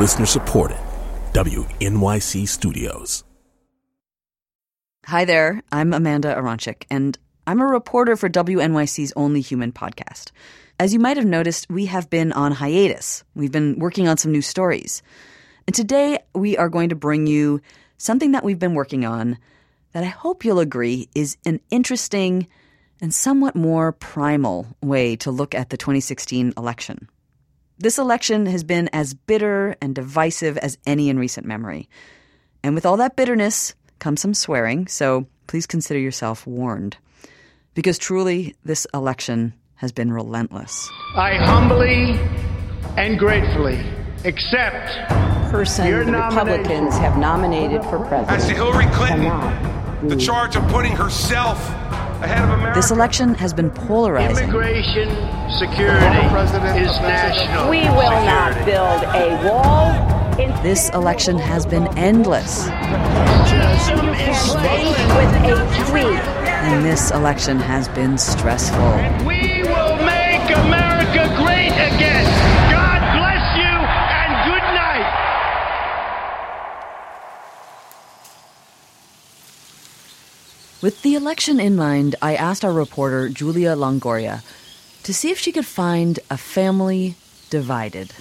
Listener supported. WNYC Studios. Hi there, I'm Amanda Aronczyk, and I'm a reporter for WNYC's Only Human podcast. As you might have noticed, we have been on hiatus. We've been working on some new stories. And today we are going to bring you something that we've been working on that I hope you'll agree is an interesting and somewhat more primal way to look at the 2016 election. This election has been as bitter and divisive as any in recent memory. And with all that bitterness comes some swearing, so please consider yourself warned. Because truly, this election has been relentless. I humbly and gratefully accept person Your the. Republicans have nominated for president. As to Hillary Clinton, the charge of putting herself ahead of America. This election has been polarizing. immigration security is national. We will not build a wall. In This election has been endless. with a tweet. And this election has been stressful. We will make America great again. God bless you and good night. With the election in mind, I asked our reporter, Julia Longoria, to see if she could find a family divided.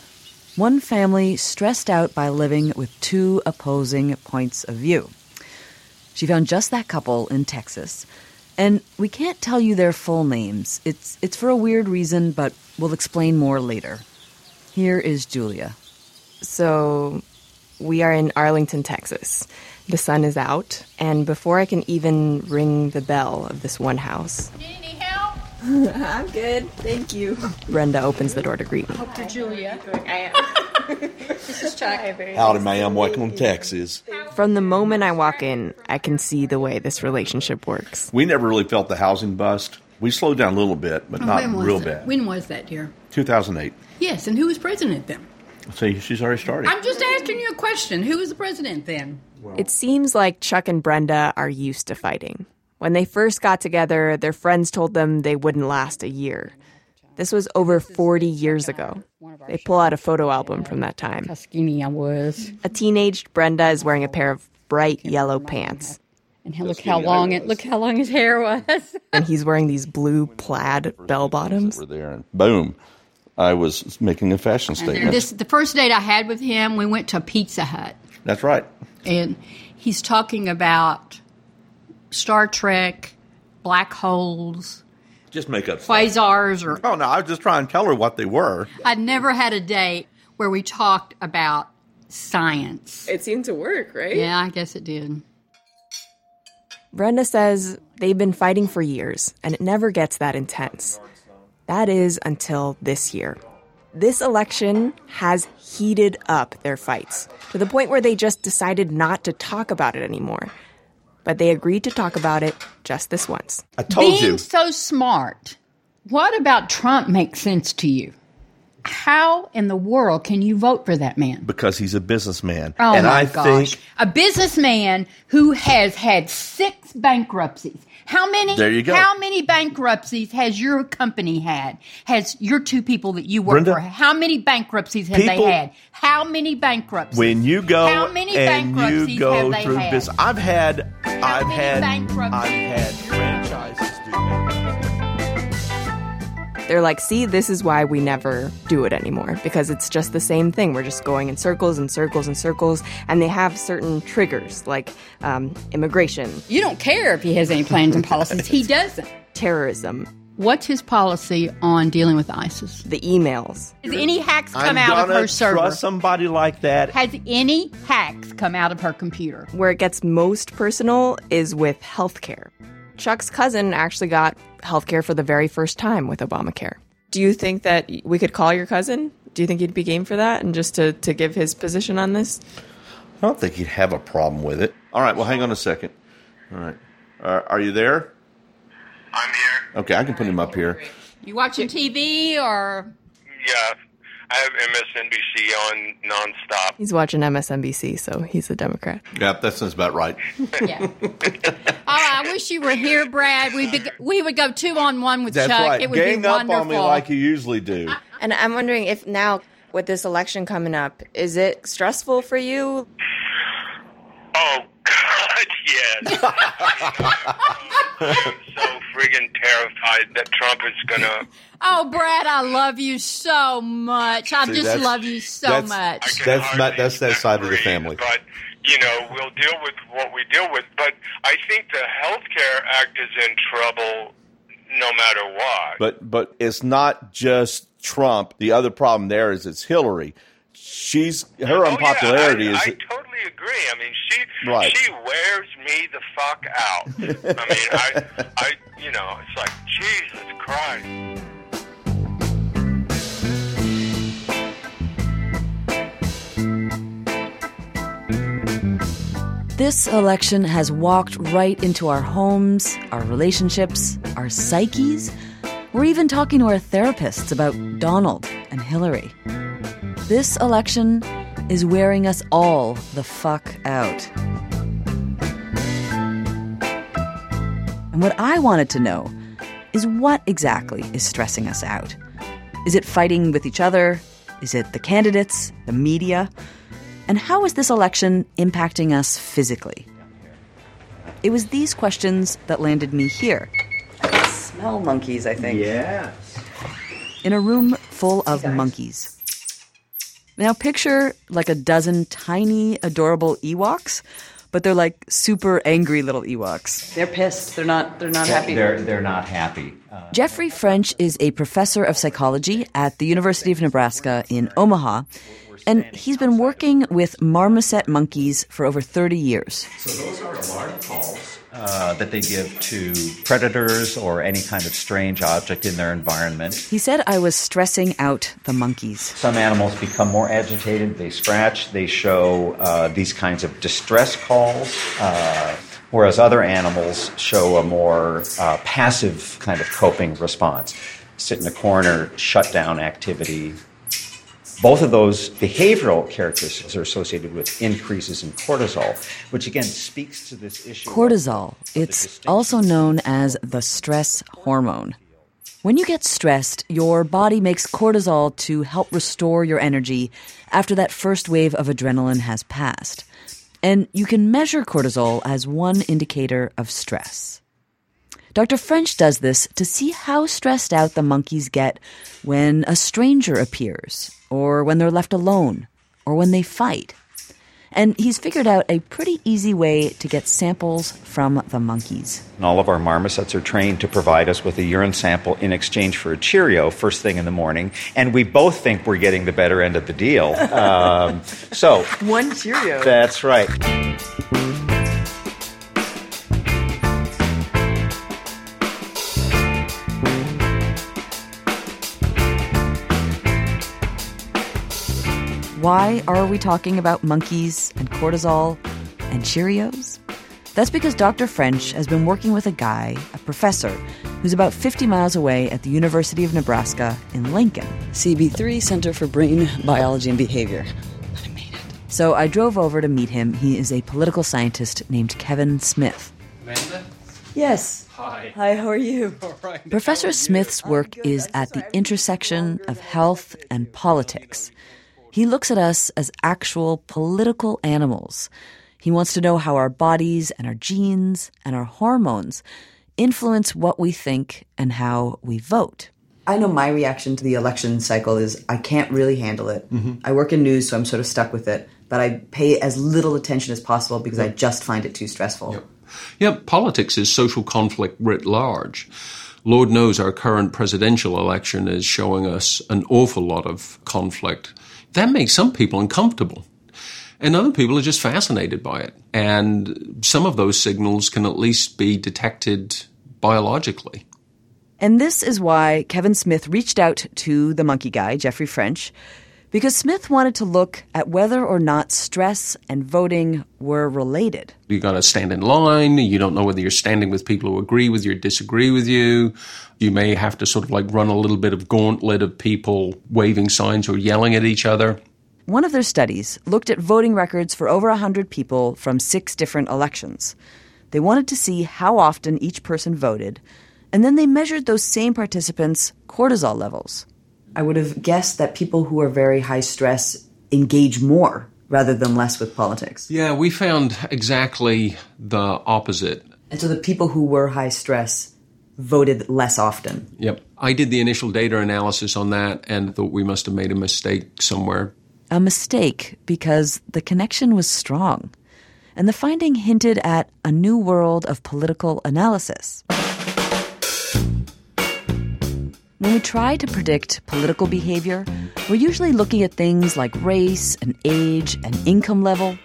One family stressed out by living with two opposing points of view. She found just that couple in Texas. And we can't tell you their full names. It's, it's for a weird reason, but we'll explain more later. Here is Julia. So we are in Arlington, Texas. The sun is out, and before I can even ring the bell of this one house, I'm good, thank you. Brenda opens the door to greet me. Hope to Julia. I am. this is Chuck. Howdy, ma'am. Welcome to Texas. From the moment I walk in, I can see the way this relationship works. We never really felt the housing bust. We slowed down a little bit, but oh, not when was real that? bad. When was that, dear? 2008. Yes, and who was president then? See, she's already started. I'm just asking you a question. Who was the president then? It seems like Chuck and Brenda are used to fighting. When they first got together, their friends told them they wouldn't last a year. This was over 40 years ago. They pull out a photo album from that time. How skinny I was. A teenaged Brenda is wearing a pair of bright yellow pants, And he- look how long it look how long his hair was. and he's wearing these blue plaid bell bottoms. We're there, and boom, I was making a fashion statement. this the first date I had with him, we went to Pizza Hut. That's right. And he's talking about Star Trek, black holes, Just make up. quasars or Oh no, I was just trying to tell her what they were. I'd never had a date where we talked about science. It seemed to work, right? Yeah, I guess it did. Brenda says they've been fighting for years, and it never gets that intense. That is until this year. This election has heated up their fights to the point where they just decided not to talk about it anymore. But they agreed to talk about it just this once. I told Being you. so smart, what about Trump makes sense to you? How in the world can you vote for that man? because he's a businessman, Oh and my I gosh. think a businessman who has had six bankruptcies. How many There you go. How many bankruptcies has your company had? Has your two people that you work Brenda, for? How many bankruptcies have they had? How many bankruptcies? when you go How many and bankruptcies you go have they through had? business, I've had, I've many had, bankruptcies? I've had franchises do that. They're like, see, this is why we never do it anymore because it's just the same thing. We're just going in circles and circles and circles, and they have certain triggers like um, immigration, You don't care if he has any plans and policies. he doesn't. terrorism, What's his policy on dealing with ISIS? the emails. Has any hacks come I'm out of gonna her server? trust somebody like that. Has any hacks come out of her computer? Where it gets most personal is with healthcare. Chuck's cousin actually got healthcare for the very first time with Obamacare. Do you think that we could call your cousin? Do you think he'd be game for that and just to, to give his position on this? I don't think he'd have a problem with it. All right, well, hang on a second. All right, uh, are you there? I'm here. Okay, I can put him up here. You watching TV or Yeah, I have MSNBC on nonstop. He's watching MSNBC, so he's a Democrat. Yep, that sounds about right. yeah? oh, I wish you were here, Brad. We be, we would go two on one with That's Chuck. right. It would Gang be up wonderful. on me like you usually do. And I'm wondering if now with this election coming up, is it stressful for you? Oh God, yes. I'm so friggin' terrified that Trump is gonna. Oh, Brad, I love you so much. I See, just love you so that's- much. That's not- that's that even side of the family. But you know, we'll deal with what we deal with. But I think the Health Care Act is in trouble, no matter what. But but it's not just Trump. The other problem there is it's Hillary. She's her Oh, unpopularity yeah, I, is I totally agree. I mean, she Right. she wears me the fuck out. I mean, I I you know, it's like Jesus Christ. This election has walked right into our homes, our relationships, our psyches. We're even talking to our therapists about Donald and Hillary. This election is wearing us all the fuck out. And what I wanted to know is what exactly is stressing us out? Is it fighting with each other? Is it the candidates, the media? And how is this election impacting us physically? It was these questions that landed me here. Smell monkeys, I think. Yeah. In a room full of monkeys. Now picture like a dozen tiny, adorable Ewoks, but they're like super angry little Ewoks. They're pissed. They're not they're not happy. They're they're not happy. Uh, Jeffrey French is a professor of psychology at the University of Nebraska in Omaha, and he's been working with marmoset monkeys for over 30 years. so those are alarm calls uh, that they give to predators or any kind of strange object in their environment. He said I was stressing out the monkeys. Some animals become more agitated. They scratch. They show uh, these kinds of distress calls. Uh, Whereas other animals show a more uh, passive kind of coping response. Sit in a corner, shut down activity, both of those behavioral characteristics are associated with increases in cortisol, which again speaks to this issue. Cortisol. It's also known as the stress hormone. When you get stressed, your body makes cortisol to help restore your energy after that first wave of adrenaline has passed. And you can measure cortisol as one indicator of stress. Dr. French does this to see how stressed out the monkeys get when a stranger appears, or when they're left alone, or when they fight. And he's figured out a pretty easy way to get samples from the monkeys. And all of our marmosets are trained to provide us with a urine sample in exchange for a Cheerio first thing in the morning, and we both think we're getting the better end of the deal. Um, so One Cheerio. that's right. Why are we talking about monkeys and cortisol and Cheerios? That's because Dr. French has been working with a guy, a professor, who's about 50 miles away at the University of Nebraska in Lincoln. CB3 Center for Brain Biology and Behavior. I made it. So I drove over to meet him. He is a political scientist named Kevin Smith. Amanda? Yes. Hi. Hi, how are you? All right. Professor Smith's work is at the intersection of health and politics. He looks at us as actual political animals. He wants to know how our bodies and our genes and our hormones influence what we think and how we vote. I know my reaction to the election cycle is I can't really handle it. Mm-hmm. I work in news, so I'm sort of stuck with it, but I pay as little attention as possible because I just find it too stressful. Yeah, politics is social conflict writ large. Lord knows our current presidential election is showing us an awful lot of conflict. That makes some people uncomfortable. And other people are just fascinated by it. And some of those signals can at least be detected biologically. And this is why Kevin Smith reached out to the monkey guy, Jeffrey French, because Smith wanted to look at whether or not stress and voting were related. You got to stand in line. You don't know whether you're standing with people who agree with you or disagree with you. You may have to sort of like run a little bit of gauntlet of people waving signs or yelling at each other. One of their studies looked at voting records for over 100 people from six different elections. They wanted to see how often each person voted, and then they measured those same participants' cortisol levels. I would have guessed that people who are very high stress engage more rather than less with politics. Yeah, we found exactly the opposite. And so the people who were high stress voted less often. Yep. I did the initial data analysis on that and thought we must have made a mistake somewhere. A mistake because the connection was strong. And the finding hinted at a new world of political analysis. When we try to predict political behavior, we're usually looking at things like race and age and income level.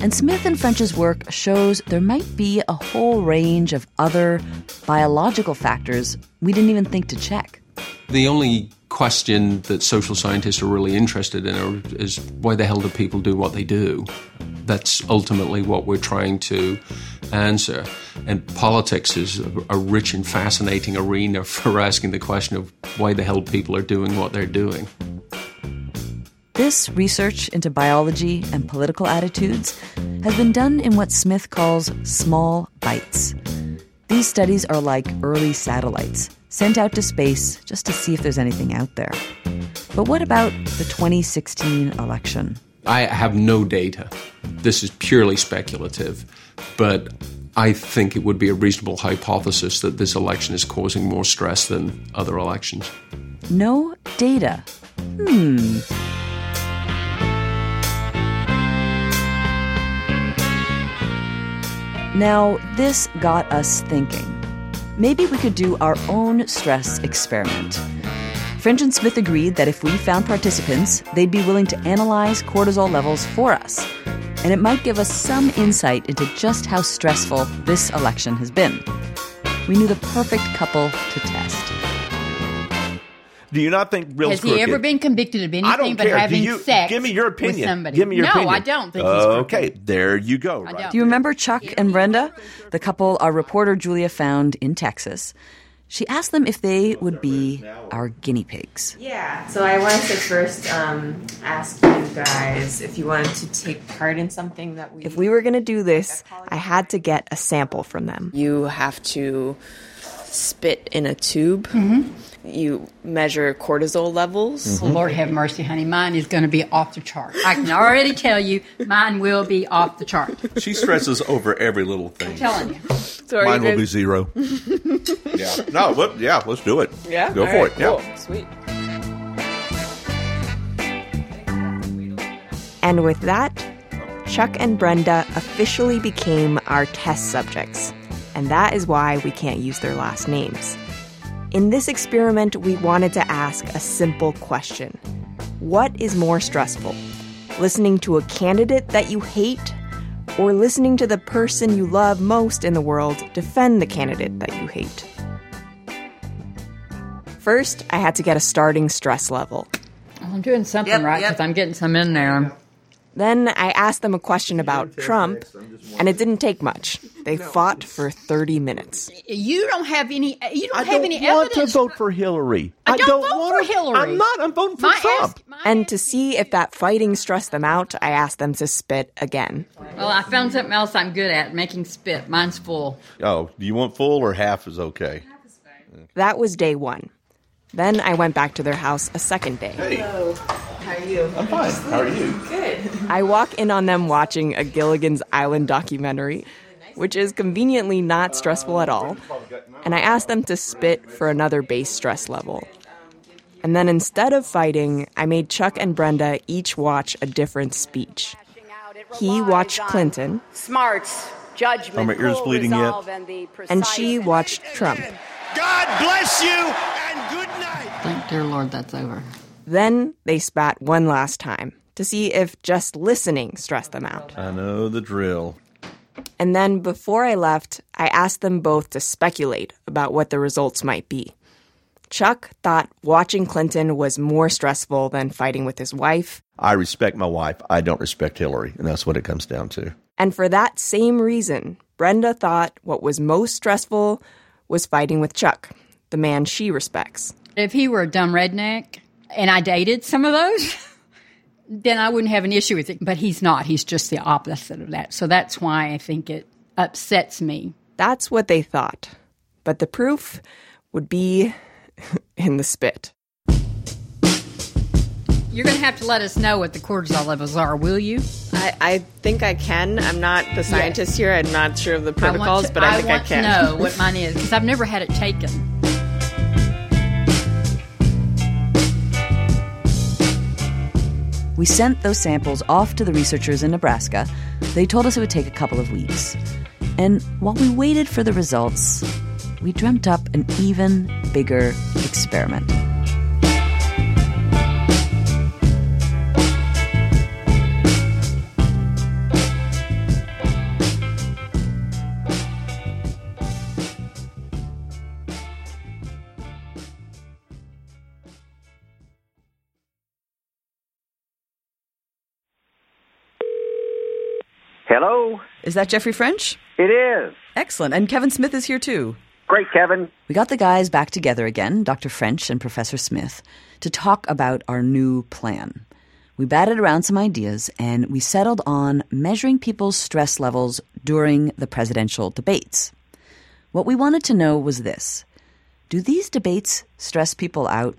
And Smith and French's work shows there might be a whole range of other biological factors we didn't even think to check. The only question that social scientists are really interested in is why the hell do people do what they do? That's ultimately what we're trying to answer. And politics is a, rich and fascinating arena for asking the question of why the hell people are doing what they're doing. This research into biology and political attitudes has been done in what Smith calls small bites. These studies are like early satellites sent out to space just to see if there's anything out there. But what about the 2016 election? I have no data. This is purely speculative, but I think it would be a reasonable hypothesis that this election is causing more stress than other elections. No data. Hmm. Now, this got us thinking. Maybe we could do our own stress experiment. French and Smith agreed that if we found participants, they'd be willing to analyze cortisol levels for us. And it might give us some insight into just how stressful this election has been. We knew the perfect couple to test. Do you not think Bill's Has he crooked? ever been convicted of anything but care. Having you, sex Give me your with opinion. somebody? Give me your no, opinion. I don't think he's crooked. Okay, there you go. Right. Do you remember Chuck and Brenda, the couple our reporter Julia found in Texas? She asked them if they would be our guinea pigs. Yeah, so I wanted to first um, ask you guys if you wanted to take part in something that we. If we were going to do this, I had to get a sample from them. You have to spit in a tube. Mm-hmm. You measure cortisol levels. Oh, Lord have mercy, honey. Mine is going to be off the chart. I can already tell you, mine will be off the chart. She stresses over every little thing. I'm telling you. So are Mine will be zero. yeah. No, but yeah, let's do it. Yeah? Go All for right, it. Yeah. cool. Sweet. And with that, Chuck and Brenda officially became our test subjects. And that is why we can't use their last names. In this experiment, we wanted to ask a simple question What is more stressful? Listening to a candidate that you hate, or listening to the person you love most in the world defend the candidate that you hate? First, I had to get a starting stress level. I'm doing something right because I'm getting some in there. Then I asked them a question about Trump, and it didn't take much. They fought for 30 minutes. You don't have any. You don't I have don't any want evidence. to vote for Hillary. I don't vote wanna- for Hillary. I'm not. I'm voting for My Trump. ask- And to see if that fighting stressed them out, I asked them to spit again. Well, I found something else I'm good at making spit. Mine's full. oh, do you want full or half is okay? That was day one. Then I went back to their house a second day. How are you? I'm fine. How are you? Good. I walk in on them watching a Gilligan's Island documentary, which is conveniently not stressful at all. And I ask them to spit for another base stress level. And then instead of fighting, I made Chuck and Brenda each watch a different speech. He watched Clinton, Smarts, judgment, Are my ears cool bleeding yet? and and she watched Trump. God bless you and good night. Thank dear Lord that's over. Then they spat one last time to see if just listening stressed them out. I know the drill. And then before I left, I asked them both to speculate about what the results might be. Chuck thought watching Clinton was more stressful than fighting with his wife, I respect my wife. I don't respect Hillary, and that's what it comes down to. and for that same reason, Brenda thought what was most stressful was fighting with Chuck, the man she respects. If he were a dumb redneck and I dated some of those, then I wouldn't have an issue with it. But he's not. He's just the opposite of that. So that's why I think it upsets me. That's what they thought. But the proof would be in the spit. You're going to have to let us know what the cortisol levels are, will you? I, I think I can. I'm not the scientist here. I'm not sure of the I protocols, to- but I think I can. I want can. to know what mine is because I've never had it taken. We sent those samples off to the researchers in Nebraska. They told us it would take a couple of weeks. And while we waited for the results, we dreamt up an even bigger experiment. Hello? Is that Jeffrey French? It is. Excellent. And Kevin Smith is here too. Great, Kevin. We got the guys back together again, Dr. French and Professor Smith, to talk about our new plan. We batted around some ideas and we settled on measuring people's stress levels during the presidential debates. What we wanted to know was this Do these debates stress people out?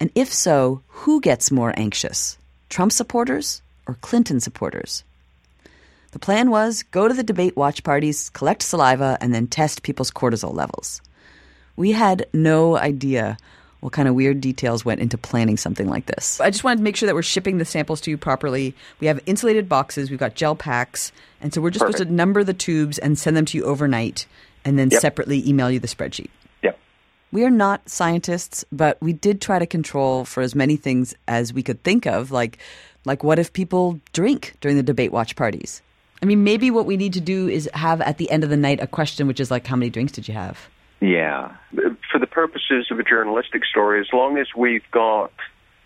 And if so, who gets more anxious? Trump supporters or Clinton supporters? The plan was go to the debate watch parties, collect saliva, and then test people's cortisol levels. We had no idea what kind of weird details went into planning something like this. I just wanted to make sure that we're shipping the samples to you properly. We have insulated boxes, we've got gel packs, and so we're just supposed to number the tubes and send them to you overnight and then Yep. separately email you the spreadsheet. Yep. We are not scientists, but we did try to control for as many things as we could think of, like like what if people drink during the debate watch parties? I mean, maybe what we need to do is have at the end of the night a question which is like how many drinks did you have? Yeah. For the purposes of a journalistic story, as long as we've got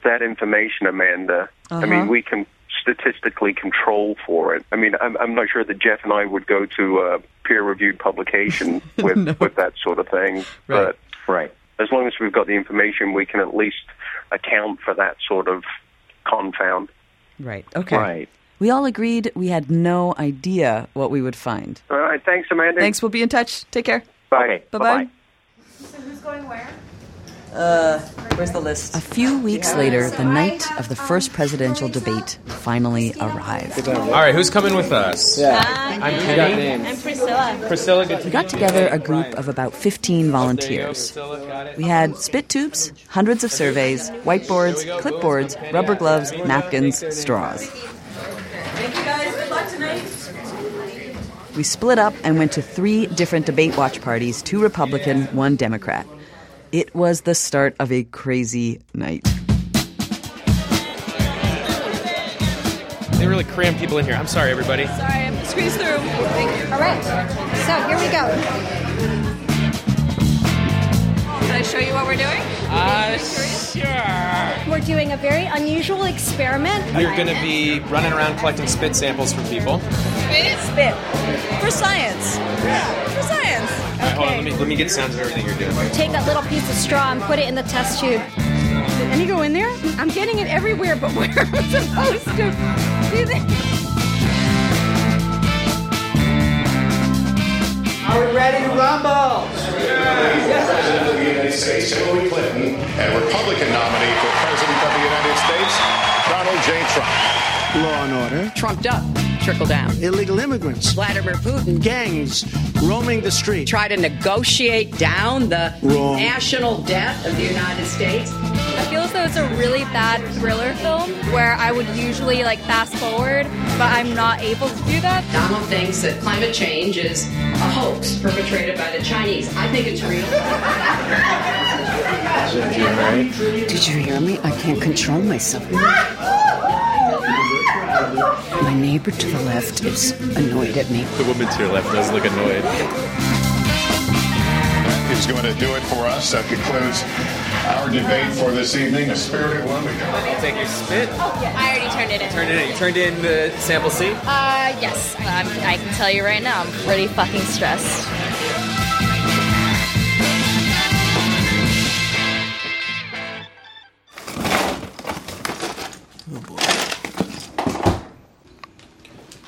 that information, Amanda, I Uh-huh. mean, we can statistically control for it. I mean, I'm, I'm not sure that Jeff and I would go to a peer-reviewed publication with with that sort of thing, Right. but right. As long as we've got the information, we can at least account for that sort of confound. Right. Okay. Right. We all agreed we had no idea what we would find. All right. Thanks, Amanda. Thanks. We'll be in touch. Take care. Bye. Bye bye. who's going where? Uh, where's the list? A few weeks later, the night of the first presidential debate finally arrived. All right, who's coming with us? Yeah. I'm Penny. I'm Priscilla. Priscilla, good to We got together a group of about 15 volunteers. We had spit tubes, hundreds of surveys, whiteboards, clipboards, rubber gloves, napkins, straws. Thank you guys. Good luck tonight. We split up and went to three different debate watch parties two Republican, one Democrat. It was the start of a crazy night. They really cram people in here. I'm sorry, everybody. Sorry, I'm squeezed through. All right. So here we go. Can I show you what we're doing? Uh, sure. We're doing a very unusual experiment. We're going to be running around collecting spit samples from people. Spit. Spit. For science. Yeah, for science. All right, hold on. Let me let me get sounds of everything you're doing. Take that little piece of straw and put it in the test tube. Did any go in there? I'm getting it everywhere, but where am I supposed to? Do you think? Are we ready to rumble? President of the United States, Hillary Clinton, and Republican nominee for President of the United States, Donald J. Trump. Law and order. Trumped up, trickle down. Illegal immigrants. Vladimir Putin Gangs roaming the street. try to negotiate down the Wrong. national debt of the United States. I feel as though it's a really bad thriller film where I would usually like fast forward, but I'm not able to do that. Donald thinks that climate change is a hoax perpetrated by the Chinese. I think it's real. Did you hear me? I can't control myself. My neighbor to the left is annoyed at me. The woman to your left does look annoyed. He's going to do it for us. That concludes our debate for this evening. A spirited one. I'll take your spit. Oh, yeah. I already turned it in. Turned it in. You turned in the sample C. Uh, yes. Um, I can tell you right now, I'm pretty fucking stressed.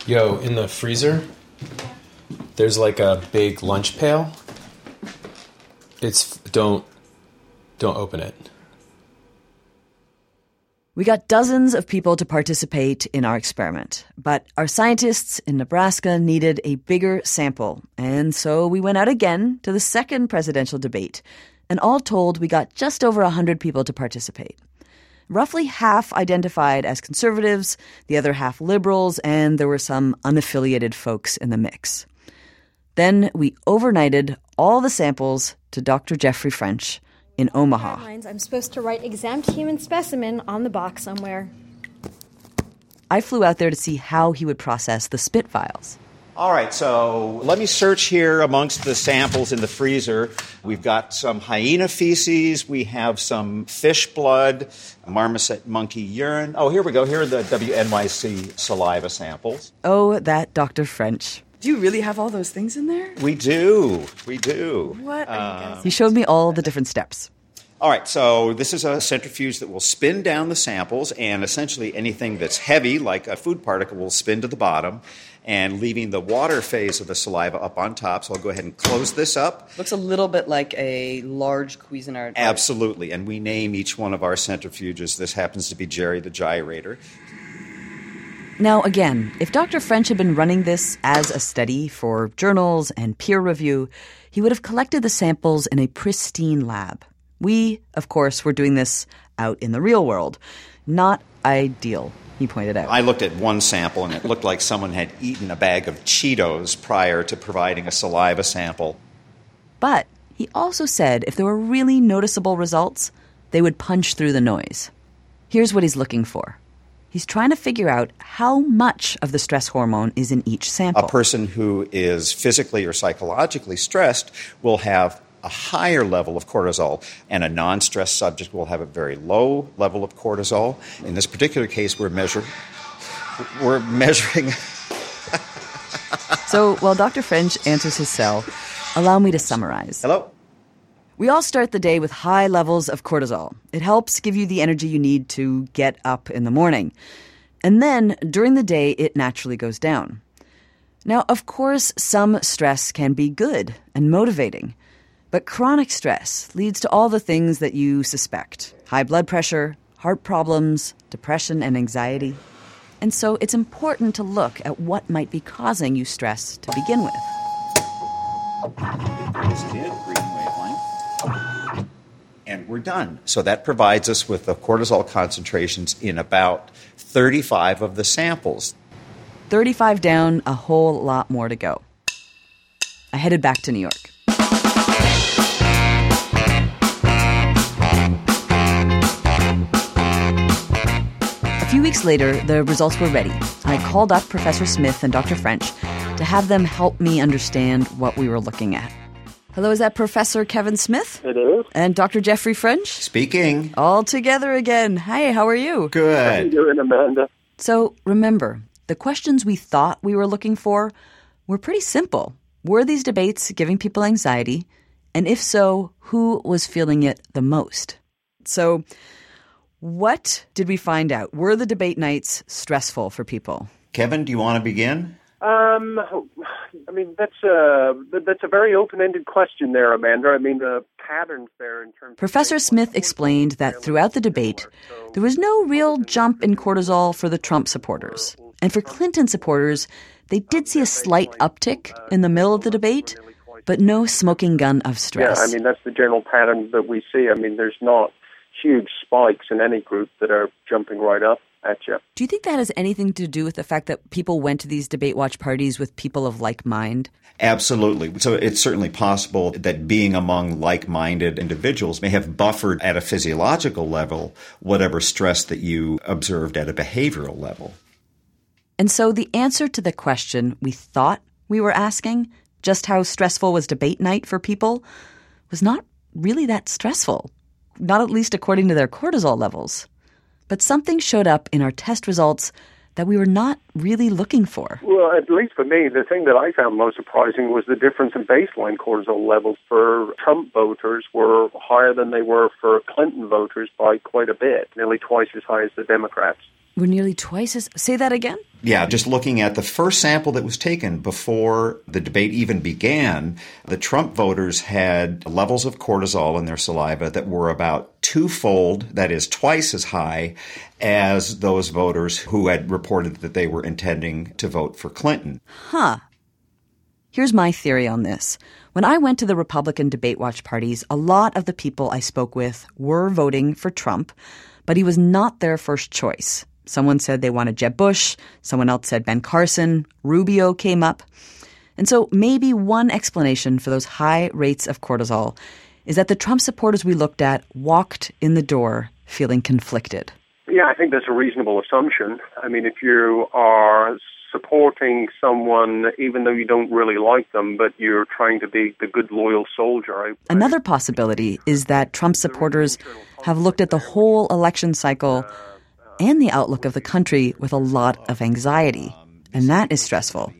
Yo, in the freezer, there's like a big lunch pail. It's don't don't open it. We got dozens of people to participate in our experiment, but our scientists in Nebraska needed a bigger sample, and so we went out again to the second presidential debate. And all told, we got just over 100 people to participate. Roughly half identified as conservatives, the other half liberals, and there were some unaffiliated folks in the mix. Then we overnighted all the samples to Dr. Jeffrey French in Omaha. I'm supposed to write exempt human specimen on the box somewhere. I flew out there to see how he would process the spit files. All right, so let me search here amongst the samples in the freezer. We've got some hyena feces, we have some fish blood, marmoset monkey urine. Oh, here we go. Here are the WNYC saliva samples. Oh, that Dr. French. Do you really have all those things in there? We do. We do. What Uh, He showed me all the different steps. all right, so this is a centrifuge that will spin down the samples, and essentially anything that's heavy, like a food particle, will spin to the bottom, and leaving the water phase of the saliva up on top. So I'll go ahead and close this up. Looks a little bit like a large Cuisinart. Absolutely, and we name each one of our centrifuges. This happens to be Jerry the gyrator. Now, again, if Dr. French had been running this as a study for journals and peer review, he would have collected the samples in a pristine lab. We, of course, were doing this out in the real world. Not ideal, he pointed out. I looked at one sample, and it looked like someone had eaten a bag of Cheetos prior to providing a saliva sample. But he also said if there were really noticeable results, they would punch through the noise. Here's what he's looking for. He's trying to figure out how much of the stress hormone is in each sample. A person who is physically or psychologically stressed will have a higher level of cortisol, and a non stressed subject will have a very low level of cortisol. In this particular case, we're, measure, we're measuring. So while Dr. French answers his cell, allow me to summarize. Hello? We all start the day with high levels of cortisol. It helps give you the energy you need to get up in the morning. And then during the day, it naturally goes down. Now, of course, some stress can be good and motivating, but chronic stress leads to all the things that you suspect high blood pressure, heart problems, depression, and anxiety. And so it's important to look at what might be causing you stress to begin with. And we're done. So that provides us with the cortisol concentrations in about 35 of the samples. 35 down, a whole lot more to go. I headed back to New York. A few weeks later, the results were ready. I called up Professor Smith and Dr. French to have them help me understand what we were looking at. Hello, is that Professor Kevin Smith? It is. And Dr. Jeffrey French? Speaking. All together again. Hi, how are you? Good. How are you doing, Amanda? So remember, the questions we thought we were looking for were pretty simple. Were these debates giving people anxiety? And if so, who was feeling it the most? So, what did we find out? Were the debate nights stressful for people? Kevin, do you want to begin? Um, I mean that's a that's a very open-ended question there, Amanda. I mean the patterns there in terms. Professor Smith explained that throughout the debate, there was no real jump in cortisol for the Trump supporters. And for Clinton supporters, they did see a slight uptick in the middle of the debate, but no smoking gun of stress. Yeah, I mean that's the general pattern that we see. I mean there's not huge spikes in any group that are jumping right up at you. Do you think that has anything to do with the fact that people went to these debate watch parties with people of like mind? Absolutely. So it's certainly possible that being among like minded individuals may have buffered at a physiological level whatever stress that you observed at a behavioral level. And so the answer to the question we thought we were asking, just how stressful was debate night for people, was not really that stressful. Not at least according to their cortisol levels. But something showed up in our test results that we were not really looking for. Well, at least for me, the thing that I found most surprising was the difference in baseline cortisol levels for Trump voters were higher than they were for Clinton voters by quite a bit, nearly twice as high as the Democrats. We're nearly twice as. Say that again? Yeah, just looking at the first sample that was taken before the debate even began, the Trump voters had levels of cortisol in their saliva that were about twofold, that is, twice as high as those voters who had reported that they were intending to vote for Clinton. Huh. Here's my theory on this. When I went to the Republican debate watch parties, a lot of the people I spoke with were voting for Trump, but he was not their first choice. Someone said they wanted Jeb Bush, someone else said Ben Carson, Rubio came up. And so maybe one explanation for those high rates of cortisol is that the Trump supporters we looked at walked in the door feeling conflicted. Yeah, I think that's a reasonable assumption. I mean, if you are supporting someone even though you don't really like them, but you're trying to be the good, loyal soldier. I, Another possibility is that Trump supporters have looked at the whole election cycle and the outlook of the country with a lot of anxiety, and that is stressful.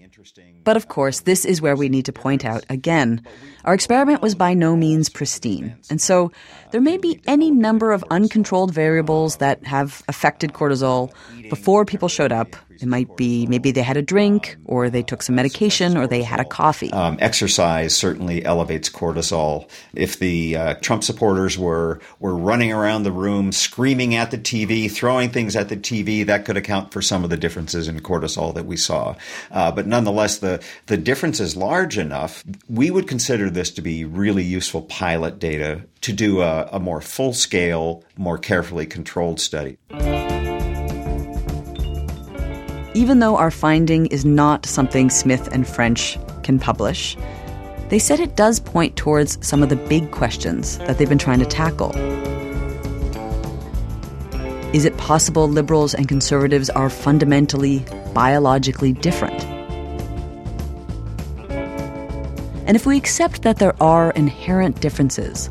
But of course, this is where we need to point out again our experiment was by no means pristine. And so there may be any number of uncontrolled variables that have affected cortisol before people showed up. It might be maybe they had a drink, or they took some medication, or they had a coffee. Um, exercise certainly elevates cortisol. If the uh, Trump supporters were were running around the room, screaming at the TV, throwing things at the TV, that could account for some of the differences in cortisol that we saw. Uh, but nonetheless, the the difference is large enough. We would consider this to be really useful pilot data to do a, a more full scale, more carefully controlled study. Even though our finding is not something Smith and French can publish, they said it does point towards some of the big questions that they've been trying to tackle. Is it possible liberals and conservatives are fundamentally, biologically different? And if we accept that there are inherent differences,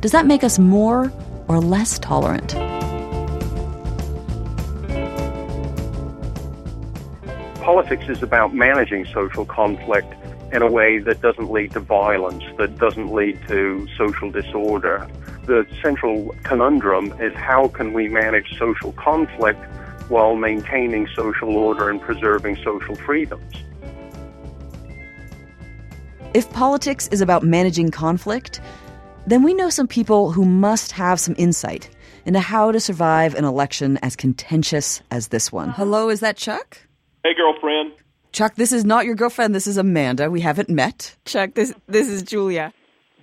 does that make us more or less tolerant? Politics is about managing social conflict in a way that doesn't lead to violence, that doesn't lead to social disorder. The central conundrum is how can we manage social conflict while maintaining social order and preserving social freedoms? If politics is about managing conflict, then we know some people who must have some insight into how to survive an election as contentious as this one. Hello, is that Chuck? Hey, girlfriend. Chuck, this is not your girlfriend. This is Amanda. We haven't met. Chuck, this this is Julia.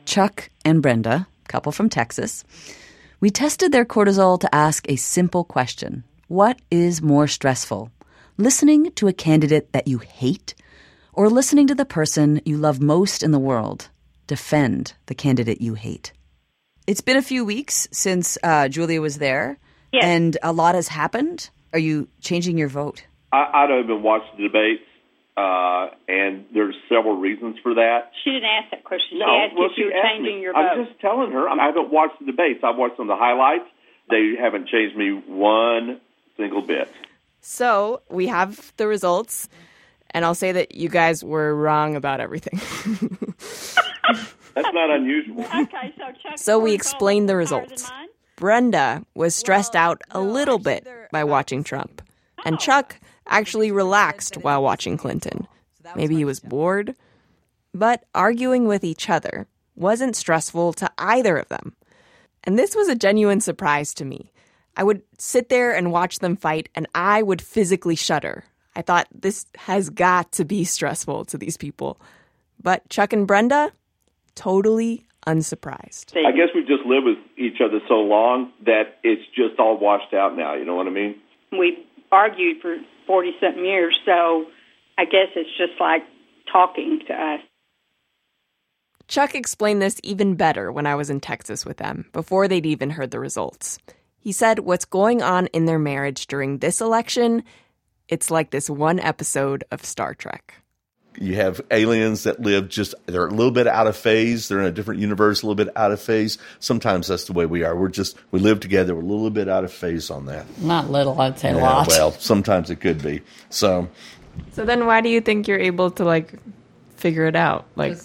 Chuck and Brenda, couple from Texas. We tested their cortisol to ask a simple question. What is more stressful? Listening to a candidate that you hate or listening to the person you love most in the world defend the candidate you hate? It's been a few weeks since uh, Julia was there, Yes. and a lot has happened. Are you changing your vote? I, I don't even watch the debates, uh, and there's several reasons for that. She didn't ask that question. no, she asked well, if you were changing me. your I'm just telling her. I haven't watched the debates. I've watched some of the highlights. They haven't changed me one single bit. So we have the results, and I'll say that you guys were wrong about everything. That's not unusual. okay, so Chuck. so we explained the results. Brenda was stressed out a little bit by watching Trump, and Chuck actually relaxed while watching Clinton. Maybe he was bored. But arguing with each other wasn't stressful to either of them. And this was a genuine surprise to me. I would sit there and watch them fight, and I would physically shudder. I thought this has got to be stressful to these people. But Chuck and Brenda, totally unsurprised. I guess we've just lived with each other so long that it's just all washed out now. You know what I mean? We've argued for 40 something years, so I guess it's just like talking to us. Chuck explained this even better when I was in Texas with them, before they'd even heard the results. He said what's going on in their marriage during this election, it's like this one episode of Star Trek. You have aliens that live just, they're a little bit out of phase. They're in a different universe, a little bit out of phase. Sometimes that's the way we are. We're just, we live together. We're a little bit out of phase on that. Not little, I'd say a lot. Well, sometimes it could be. So, So then why do you think you're able to like figure it out? Like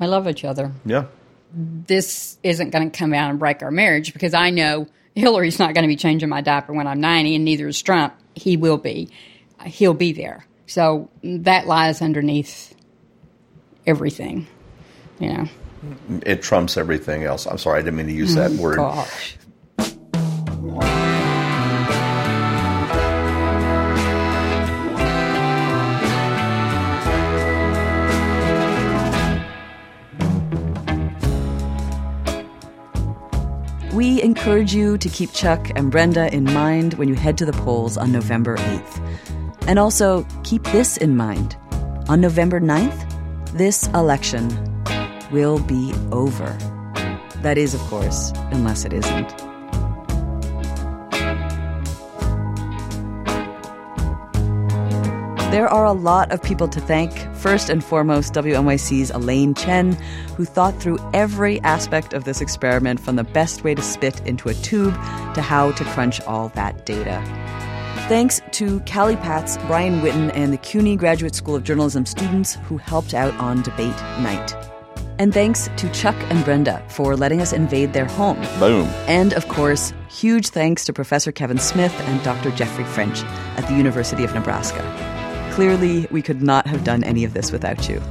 I love each other. yeah. This isn't going to come out and break our marriage because I know Hillary's not going to be changing my diaper when I'm 90, and neither is Trump. He will be. he'll be there. So that lies underneath everything, you know. It trumps everything else. I'm sorry, I didn't mean to use that Mm, word. Gosh. We encourage you to keep Chuck and Brenda in mind when you head to the polls on November 8th. And also, keep this in mind. On November 9th, this election will be over. That is, of course, unless it isn't. There are a lot of people to thank. First and foremost, WNYC's Elaine Chen, who thought through every aspect of this experiment from the best way to spit into a tube to how to crunch all that data. Thanks to Callie Patz, Brian Witten, and the CUNY Graduate School of Journalism students who helped out on debate night. And thanks to Chuck and Brenda for letting us invade their home. Boom. And of course, huge thanks to Professor Kevin Smith and Dr. Jeffrey French at the University of Nebraska. Clearly, we could not have done any of this without you.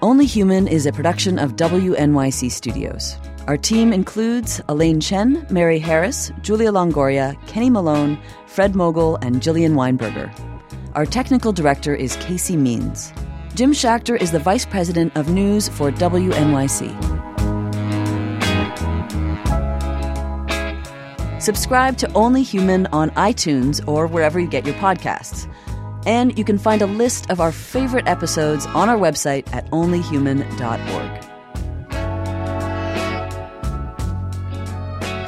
Only Human is a production of WNYC Studios. Our team includes Elaine Chen, Mary Harris, Julia Longoria, Kenny Malone, Fred Mogul, and Jillian Weinberger. Our technical director is Casey Means. Jim Schachter is the Vice President of News for WNYC. Subscribe to Only Human on iTunes or wherever you get your podcasts. And you can find a list of our favorite episodes on our website at onlyhuman.org.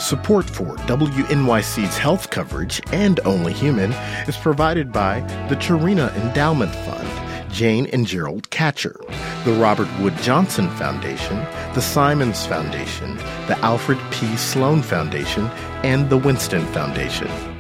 Support for WNYC's health coverage and Only Human is provided by the Charina Endowment Fund, Jane and Gerald Katcher, the Robert Wood Johnson Foundation, the Simons Foundation, the Alfred P. Sloan Foundation, and the Winston Foundation.